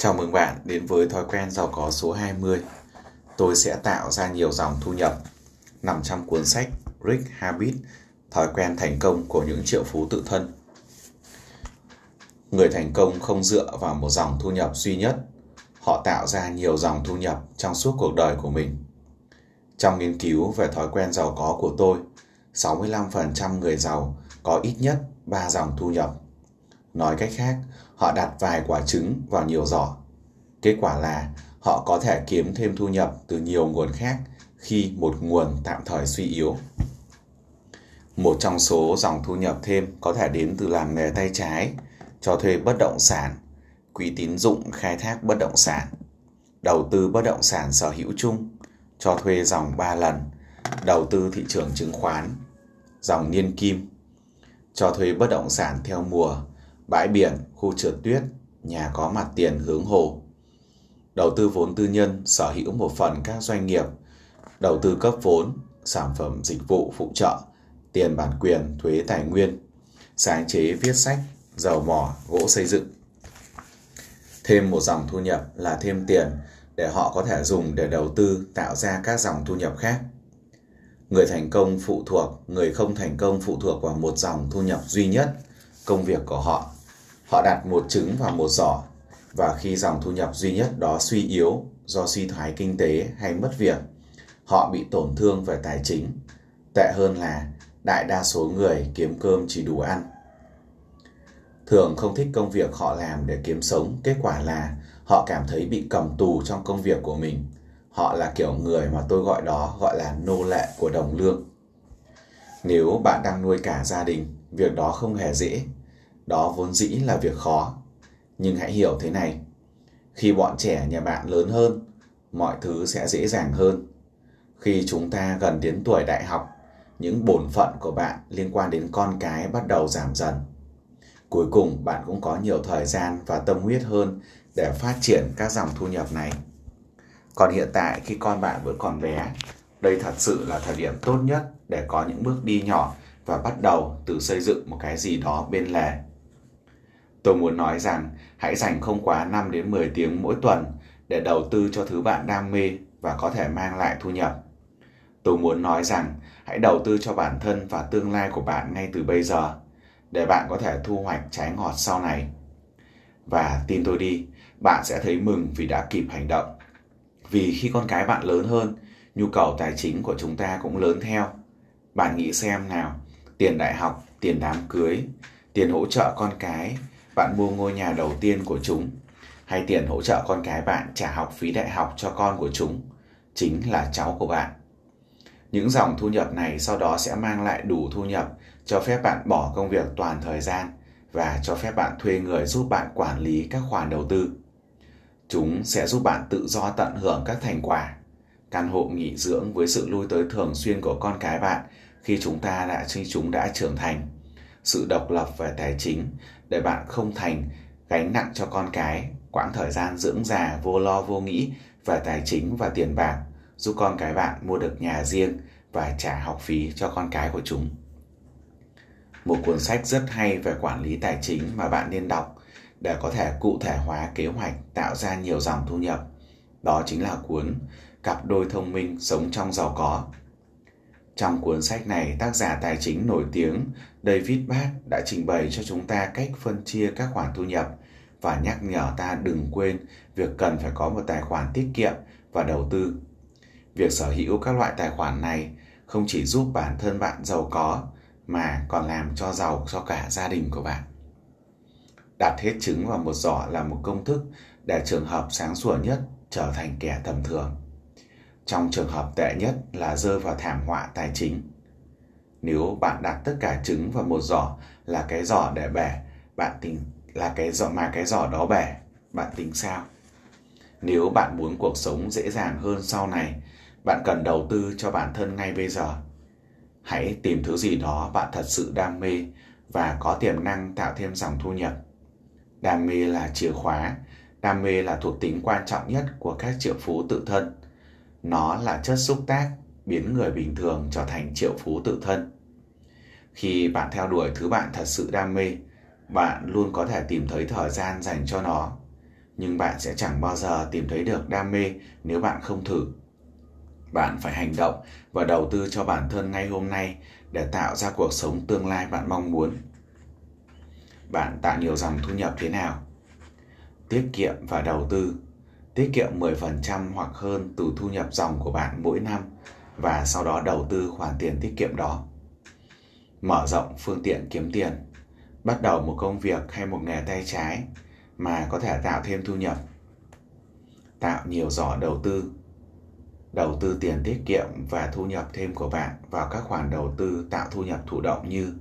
Chào mừng bạn đến với thói quen giàu có số 20. Tôi sẽ tạo ra nhiều dòng thu nhập nằm trong cuốn sách Rich Habit, thói quen thành công của những triệu phú tự thân. Người thành công không dựa vào một dòng thu nhập duy nhất, họ tạo ra nhiều dòng thu nhập trong suốt cuộc đời của mình. Trong nghiên cứu về thói quen giàu có của tôi, 65% người giàu có ít nhất 3 dòng thu nhập. Nói cách khác, họ đặt vài quả trứng vào nhiều giỏ. Kết quả là họ có thể kiếm thêm thu nhập từ nhiều nguồn khác khi một nguồn tạm thời suy yếu. Một trong số dòng thu nhập thêm có thể đến từ làm nghề tay trái, cho thuê bất động sản, quỹ tín dụng khai thác bất động sản, đầu tư bất động sản sở hữu chung, cho thuê dòng 3 lần, đầu tư thị trường chứng khoán, dòng niên kim, cho thuê bất động sản theo mùa, bãi biển, khu trượt tuyết, nhà có mặt tiền hướng hồ. Đầu tư vốn tư nhân sở hữu một phần các doanh nghiệp, đầu tư cấp vốn, sản phẩm dịch vụ phụ trợ, tiền bản quyền, thuế tài nguyên, sáng chế viết sách, dầu mỏ, gỗ xây dựng. Thêm một dòng thu nhập là thêm tiền để họ có thể dùng để đầu tư tạo ra các dòng thu nhập khác. Người thành công phụ thuộc, người không thành công phụ thuộc vào một dòng thu nhập duy nhất, công việc của họ. Họ đặt một trứng vào một giỏ và khi dòng thu nhập duy nhất đó suy yếu do suy thoái kinh tế hay mất việc, họ bị tổn thương về tài chính. Tệ hơn là đại đa số người kiếm cơm chỉ đủ ăn. Thường không thích công việc họ làm để kiếm sống, kết quả là họ cảm thấy bị cầm tù trong công việc của mình. Họ là kiểu người mà tôi gọi đó gọi là nô lệ của đồng lương. Nếu bạn đang nuôi cả gia đình, việc đó không hề dễ. Đó vốn dĩ là việc khó. Nhưng hãy hiểu thế này. Khi bọn trẻ nhà bạn lớn hơn, mọi thứ sẽ dễ dàng hơn. Khi chúng ta gần đến tuổi đại học, những bổn phận của bạn liên quan đến con cái bắt đầu giảm dần. Cuối cùng bạn cũng có nhiều thời gian và tâm huyết hơn để phát triển các dòng thu nhập này. Còn hiện tại khi con bạn vẫn còn bé, đây thật sự là thời điểm tốt nhất để có những bước đi nhỏ và bắt đầu từ xây dựng một cái gì đó bên lề. Tôi muốn nói rằng hãy dành không quá 5 đến 10 tiếng mỗi tuần để đầu tư cho thứ bạn đam mê và có thể mang lại thu nhập. Tôi muốn nói rằng hãy đầu tư cho bản thân và tương lai của bạn ngay từ bây giờ để bạn có thể thu hoạch trái ngọt sau này. Và tin tôi đi, bạn sẽ thấy mừng vì đã kịp hành động. Vì khi con cái bạn lớn hơn, nhu cầu tài chính của chúng ta cũng lớn theo. Bạn nghĩ xem nào, tiền đại học, tiền đám cưới, tiền hỗ trợ con cái, bạn mua ngôi nhà đầu tiên của chúng, hay tiền hỗ trợ con cái bạn trả học phí đại học cho con của chúng, chính là cháu của bạn. Những dòng thu nhập này sau đó sẽ mang lại đủ thu nhập cho phép bạn bỏ công việc toàn thời gian và cho phép bạn thuê người giúp bạn quản lý các khoản đầu tư. Chúng sẽ giúp bạn tự do tận hưởng các thành quả. Căn hộ nghỉ dưỡng với sự lui tới thường xuyên của con cái bạn khi chúng ta đã khi chúng đã trưởng thành. Sự độc lập về tài chính để bạn không thành gánh nặng cho con cái, quãng thời gian dưỡng già vô lo vô nghĩ về tài chính và tiền bạc, giúp con cái bạn mua được nhà riêng và trả học phí cho con cái của chúng. Một cuốn sách rất hay về quản lý tài chính mà bạn nên đọc để có thể cụ thể hóa kế hoạch tạo ra nhiều dòng thu nhập. Đó chính là cuốn Cặp đôi thông minh sống trong giàu có. Trong cuốn sách này, tác giả tài chính nổi tiếng David Bach đã trình bày cho chúng ta cách phân chia các khoản thu nhập và nhắc nhở ta đừng quên việc cần phải có một tài khoản tiết kiệm và đầu tư. Việc sở hữu các loại tài khoản này không chỉ giúp bản thân bạn giàu có mà còn làm cho giàu cho cả gia đình của bạn. Đặt hết trứng vào một giỏ là một công thức để trường hợp sáng sủa nhất trở thành kẻ tầm thường. Trong trường hợp tệ nhất là rơi vào thảm họa tài chính. Nếu bạn đặt tất cả trứng vào một giỏ là cái giỏ để bẻ bạn tính là cái giỏ mà cái giỏ đó bẻ bạn tính sao? Nếu bạn muốn cuộc sống dễ dàng hơn sau này, bạn cần đầu tư cho bản thân ngay bây giờ. Hãy tìm thứ gì đó bạn thật sự đam mê và có tiềm năng tạo thêm dòng thu nhập. Đam mê là chìa khóa, đam mê là thuộc tính quan trọng nhất của các triệu phú tự thân. Nó là chất xúc tác biến người bình thường trở thành triệu phú tự thân. Khi bạn theo đuổi thứ bạn thật sự đam mê, bạn luôn có thể tìm thấy thời gian dành cho nó. nhưng bạn sẽ chẳng bao giờ tìm thấy được đam mê nếu bạn không thử bạn phải hành động và đầu tư cho bản thân ngay hôm nay để tạo ra cuộc sống tương lai bạn mong muốn bạn tạo nhiều dòng thu nhập thế nào tiết kiệm và đầu tư tiết kiệm 10% hoặc hơn từ thu nhập dòng của bạn mỗi năm và sau đó đầu tư khoản tiền tiết kiệm đó. Mở rộng phương tiện kiếm tiền, bắt đầu một công việc hay một nghề tay trái mà có thể tạo thêm thu nhập. Tạo nhiều giỏ đầu tư, đầu tư tiền tiết kiệm và thu nhập thêm của bạn vào các khoản đầu tư tạo thu nhập thụ động như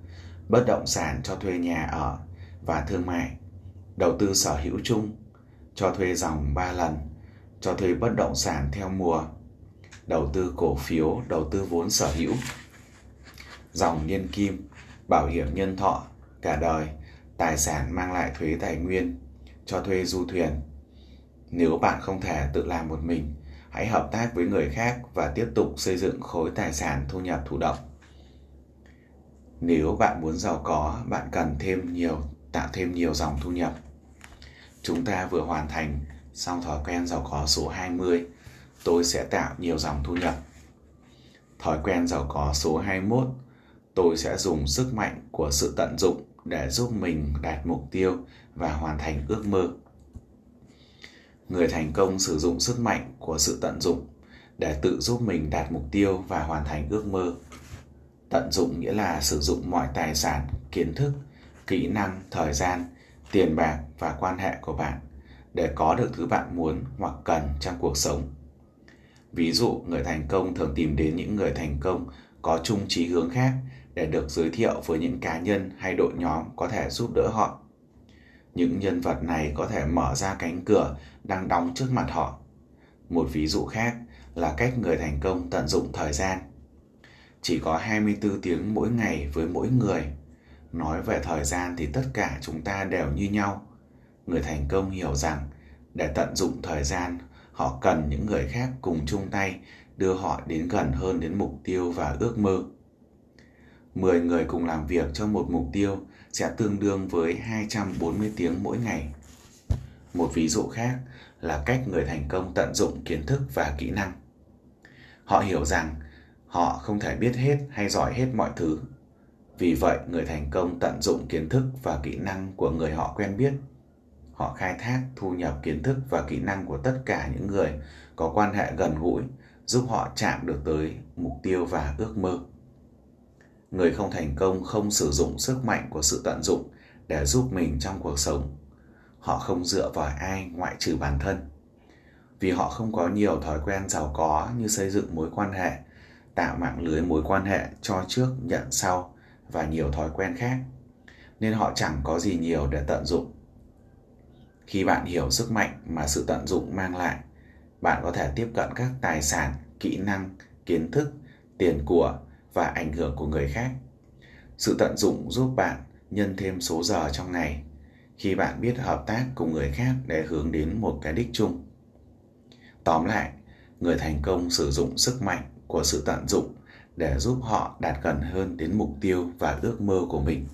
bất động sản cho thuê nhà ở và thương mại, đầu tư sở hữu chung, cho thuê dòng 3 lần, cho thuê bất động sản theo mùa, đầu tư cổ phiếu, đầu tư vốn sở hữu, dòng niên kim, bảo hiểm nhân thọ, cả đời, tài sản mang lại thuế tài nguyên, cho thuê du thuyền. Nếu bạn không thể tự làm một mình, hãy hợp tác với người khác và tiếp tục xây dựng khối tài sản thu nhập thụ động. Nếu bạn muốn giàu có, bạn cần thêm nhiều tạo thêm nhiều dòng thu nhập. Chúng ta vừa hoàn thành xong thói quen giàu có số 20, tôi sẽ tạo nhiều dòng thu nhập. Thói quen giàu có số 21, tôi sẽ dùng sức mạnh của sự tận dụng để giúp mình đạt mục tiêu và hoàn thành ước mơ. Người thành công sử dụng sức mạnh của sự tận dụng để tự giúp mình đạt mục tiêu và hoàn thành ước mơ. Tận dụng nghĩa là sử dụng mọi tài sản, kiến thức, kỹ năng, thời gian, tiền bạc và quan hệ của bạn để có được thứ bạn muốn hoặc cần trong cuộc sống. Ví dụ, người thành công thường tìm đến những người thành công có chung chí hướng khác để được giới thiệu với những cá nhân hay đội nhóm có thể giúp đỡ họ. Những nhân vật này có thể mở ra cánh cửa đang đóng trước mặt họ. Một ví dụ khác là cách người thành công tận dụng thời gian. Chỉ có 24 tiếng mỗi ngày với mỗi người. Nói về thời gian thì tất cả chúng ta đều như nhau. Người thành công hiểu rằng để tận dụng thời gian, họ cần những người khác cùng chung tay đưa họ đến gần hơn đến mục tiêu và ước mơ. 10 người cùng làm việc cho một mục tiêu sẽ tương đương với 240 tiếng mỗi ngày. Một ví dụ khác là cách người thành công tận dụng kiến thức và kỹ năng. Họ hiểu rằng họ không thể biết hết hay giỏi hết mọi thứ. Vì vậy, người thành công tận dụng kiến thức và kỹ năng của người họ quen biết. Họ khai thác, thu nhập kiến thức và kỹ năng của tất cả những người có quan hệ gần gũi, giúp họ chạm được tới mục tiêu và ước mơ. Người không thành công không sử dụng sức mạnh của sự tận dụng để giúp mình trong cuộc sống. Họ không dựa vào ai ngoại trừ bản thân. Vì họ không có nhiều thói quen giàu có như xây dựng mối quan hệ tạo mạng lưới mối quan hệ cho trước nhận sau và nhiều thói quen khác nên họ chẳng có gì nhiều để tận dụng khi bạn hiểu sức mạnh mà sự tận dụng mang lại bạn có thể tiếp cận các tài sản kỹ năng kiến thức tiền của và ảnh hưởng của người khác. Sự tận dụng giúp bạn nhân thêm số giờ trong ngày khi bạn biết hợp tác cùng người khác để hướng đến một cái đích chung. Tóm lại, người thành công sử dụng sức mạnh của sự tận dụng để giúp họ đạt gần hơn đến mục tiêu và ước mơ của mình.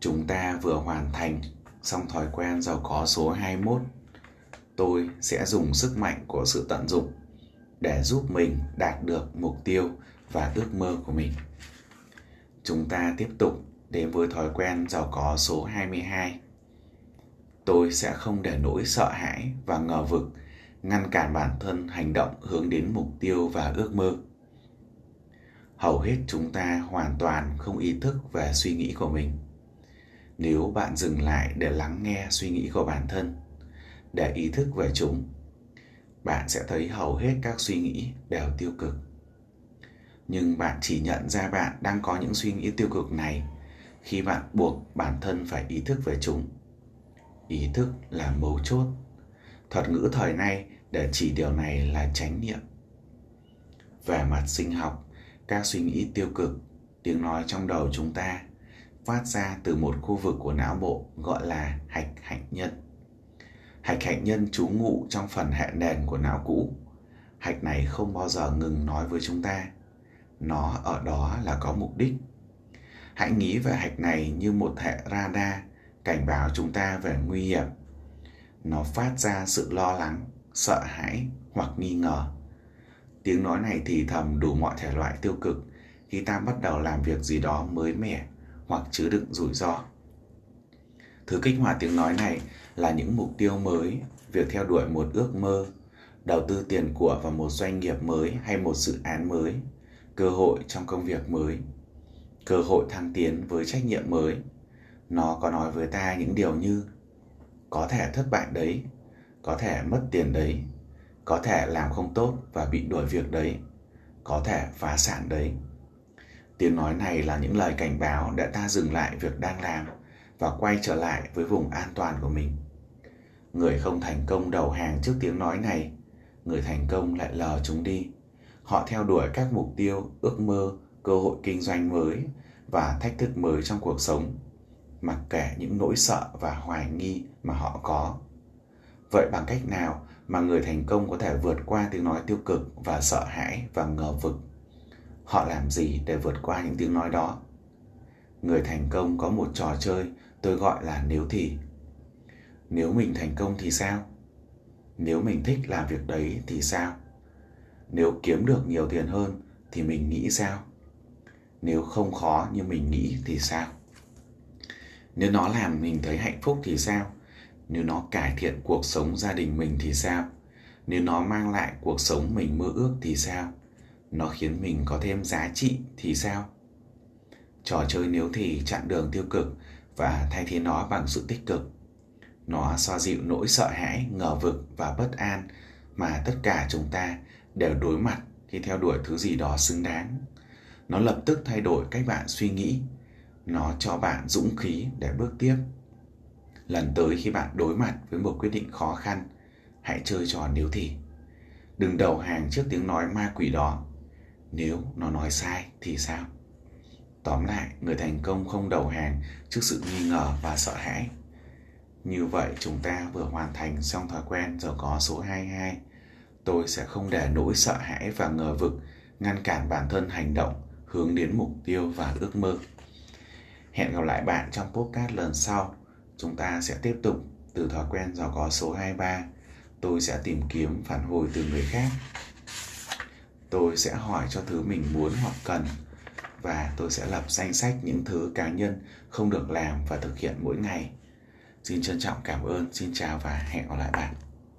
Chúng ta vừa hoàn thành xong thói quen giàu có số 21. Tôi sẽ dùng sức mạnh của sự tận dụng để giúp mình đạt được mục tiêu và ước mơ của mình. Chúng ta tiếp tục đến với thói quen giàu có số 22. Tôi sẽ không để nỗi sợ hãi và ngờ vực ngăn cản bản thân hành động hướng đến mục tiêu và ước mơ. Hầu hết chúng ta hoàn toàn không ý thức về suy nghĩ của mình. Nếu bạn dừng lại để lắng nghe suy nghĩ của bản thân, để ý thức về chúng bạn sẽ thấy hầu hết các suy nghĩ đều tiêu cực nhưng bạn chỉ nhận ra bạn đang có những suy nghĩ tiêu cực này khi bạn buộc bản thân phải ý thức về chúng ý thức là mấu chốt thuật ngữ thời nay để chỉ điều này là chánh niệm về mặt sinh học, các suy nghĩ tiêu cực, tiếng nói trong đầu chúng ta phát ra từ một khu vực của não bộ gọi là hạch hạnh nhân Hạch hạnh nhân trú ngụ trong phần hệ nền của não cũ. Hạch này không bao giờ ngừng nói với chúng ta. Nó ở đó là có mục đích. Hãy nghĩ về hạch này như một hệ radar cảnh báo chúng ta về nguy hiểm nó phát ra sự lo lắng sợ hãi hoặc nghi ngờ. Tiếng nói này thì thầm đủ mọi thể loại tiêu cực, khi ta bắt đầu làm việc gì đó mới mẻ hoặc chứa đựng rủi ro. Thứ kích hoạt tiếng nói này là những mục tiêu mới, việc theo đuổi một ước mơ, đầu tư tiền của vào một doanh nghiệp mới hay một dự án mới, cơ hội trong công việc mới, cơ hội thăng tiến với trách nhiệm mới. Nó có nói với ta những điều như, có thể thất bại đấy có thể mất tiền đấy. Có thể làm không tốt và bị đuổi việc đấy. Có thể phá sản đấy. Tiếng nói này là những lời cảnh báo để ta dừng lại việc đang làm và quay trở lại với vùng an toàn của mình. Người không thành công đầu hàng trước tiếng nói này, người thành công lại lờ chúng đi. Họ theo đuổi các mục tiêu, ước mơ, cơ hội kinh doanh mới và thách thức mới trong cuộc sống, mặc kệ những nỗi sợ và hoài nghi mà họ có vậy bằng cách nào mà người thành công có thể vượt qua tiếng nói tiêu cực và sợ hãi và ngờ vực? Họ làm gì để vượt qua những tiếng nói đó? Người thành công có một trò chơi tôi gọi là nếu thì. Nếu mình thành công thì sao? Nếu mình thích làm việc đấy thì sao? Nếu kiếm được nhiều tiền hơn thì mình nghĩ sao? Nếu không khó như mình nghĩ thì sao? Nếu nó làm mình thấy hạnh phúc thì sao? Nếu nó cải thiện cuộc sống gia đình mình thì sao? Nếu nó mang lại cuộc sống mình mơ ước thì sao? Nó khiến mình có thêm giá trị thì sao? Trò chơi nếu thì chặn đường tiêu cực và thay thế nó bằng sự tích cực. Nó xoa dịu nỗi sợ hãi, ngờ vực và bất an mà tất cả chúng ta đều đối mặt khi theo đuổi thứ gì đó xứng đáng. Nó lập tức thay đổi cách bạn suy nghĩ. Nó cho bạn dũng khí để bước tiếp lần tới khi bạn đối mặt với một quyết định khó khăn, hãy chơi trò nếu thì. Đừng đầu hàng trước tiếng nói ma quỷ đó. Nếu nó nói sai thì sao? Tóm lại, người thành công không đầu hàng trước sự nghi ngờ và sợ hãi. Như vậy chúng ta vừa hoàn thành xong thói quen giàu có số 22 tôi sẽ không để nỗi sợ hãi và ngờ vực ngăn cản bản thân hành động, hướng đến mục tiêu và ước mơ. Hẹn gặp lại bạn trong podcast lần sau chúng ta sẽ tiếp tục từ thói quen giàu có số 23 tôi sẽ tìm kiếm phản hồi từ người khác. Tôi sẽ hỏi cho thứ mình muốn hoặc cần. Và tôi sẽ lập danh sách những thứ cá nhân không được làm và thực hiện mỗi ngày. Xin trân trọng cảm ơn, xin chào và hẹn gặp lại bạn.